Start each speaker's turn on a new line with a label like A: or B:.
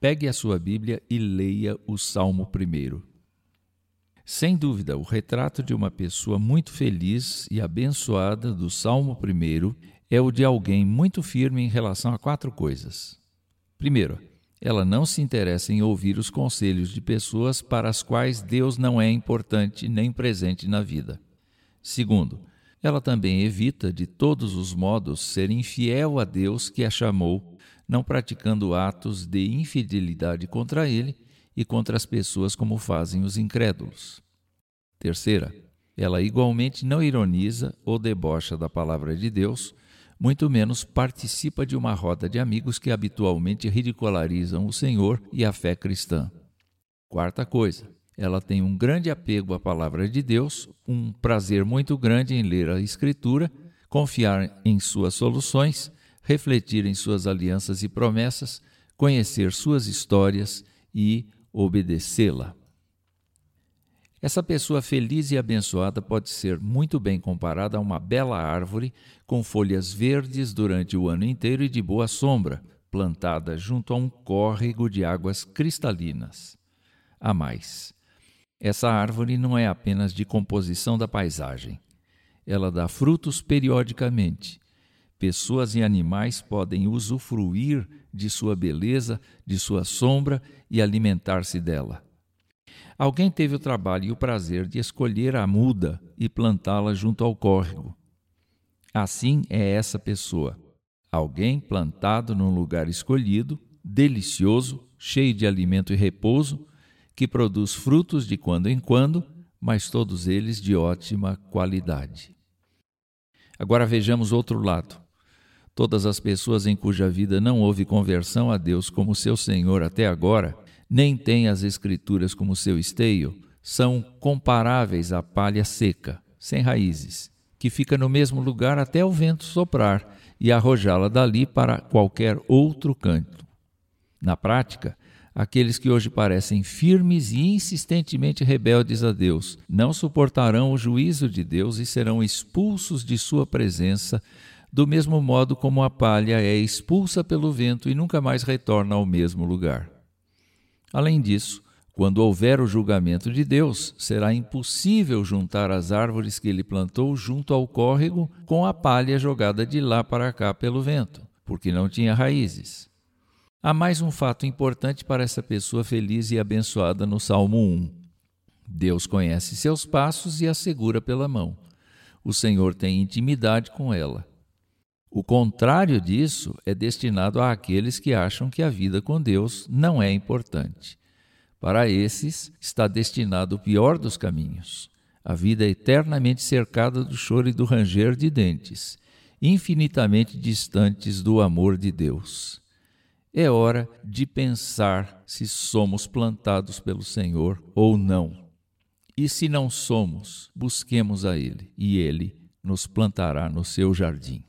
A: pegue a sua Bíblia e leia o Salmo primeiro. Sem dúvida, o retrato de uma pessoa muito feliz e abençoada do Salmo primeiro é o de alguém muito firme em relação a quatro coisas. Primeiro, ela não se interessa em ouvir os conselhos de pessoas para as quais Deus não é importante nem presente na vida. Segundo, ela também evita de todos os modos ser infiel a Deus que a chamou, não praticando atos de infidelidade contra ele e contra as pessoas como fazem os incrédulos. Terceira, ela igualmente não ironiza ou debocha da palavra de Deus, muito menos participa de uma roda de amigos que habitualmente ridicularizam o Senhor e a fé cristã. Quarta coisa, ela tem um grande apego à palavra de Deus, um prazer muito grande em ler a Escritura, confiar em suas soluções, refletir em suas alianças e promessas, conhecer suas histórias e obedecê-la. Essa pessoa feliz e abençoada pode ser muito bem comparada a uma bela árvore com folhas verdes durante o ano inteiro e de boa sombra, plantada junto a um córrego de águas cristalinas. A mais, essa árvore não é apenas de composição da paisagem. Ela dá frutos periodicamente. Pessoas e animais podem usufruir de sua beleza, de sua sombra e alimentar-se dela. Alguém teve o trabalho e o prazer de escolher a muda e plantá-la junto ao córrego. Assim é essa pessoa. Alguém plantado num lugar escolhido, delicioso, cheio de alimento e repouso, que produz frutos de quando em quando, mas todos eles de ótima qualidade. Agora vejamos outro lado. Todas as pessoas em cuja vida não houve conversão a Deus como seu Senhor até agora nem tem as Escrituras como seu esteio, são comparáveis à palha seca, sem raízes, que fica no mesmo lugar até o vento soprar e arrojá-la dali para qualquer outro canto. Na prática, aqueles que hoje parecem firmes e insistentemente rebeldes a Deus não suportarão o juízo de Deus e serão expulsos de sua presença, do mesmo modo como a palha é expulsa pelo vento e nunca mais retorna ao mesmo lugar. Além disso, quando houver o julgamento de Deus, será impossível juntar as árvores que ele plantou junto ao córrego com a palha jogada de lá para cá pelo vento, porque não tinha raízes. Há mais um fato importante para essa pessoa feliz e abençoada no Salmo 1. Deus conhece seus passos e a segura pela mão. O Senhor tem intimidade com ela. O contrário disso é destinado àqueles que acham que a vida com Deus não é importante. Para esses está destinado o pior dos caminhos, a vida eternamente cercada do choro e do ranger de dentes, infinitamente distantes do amor de Deus. É hora de pensar se somos plantados pelo Senhor ou não. E se não somos, busquemos a Ele, e Ele nos plantará no seu jardim.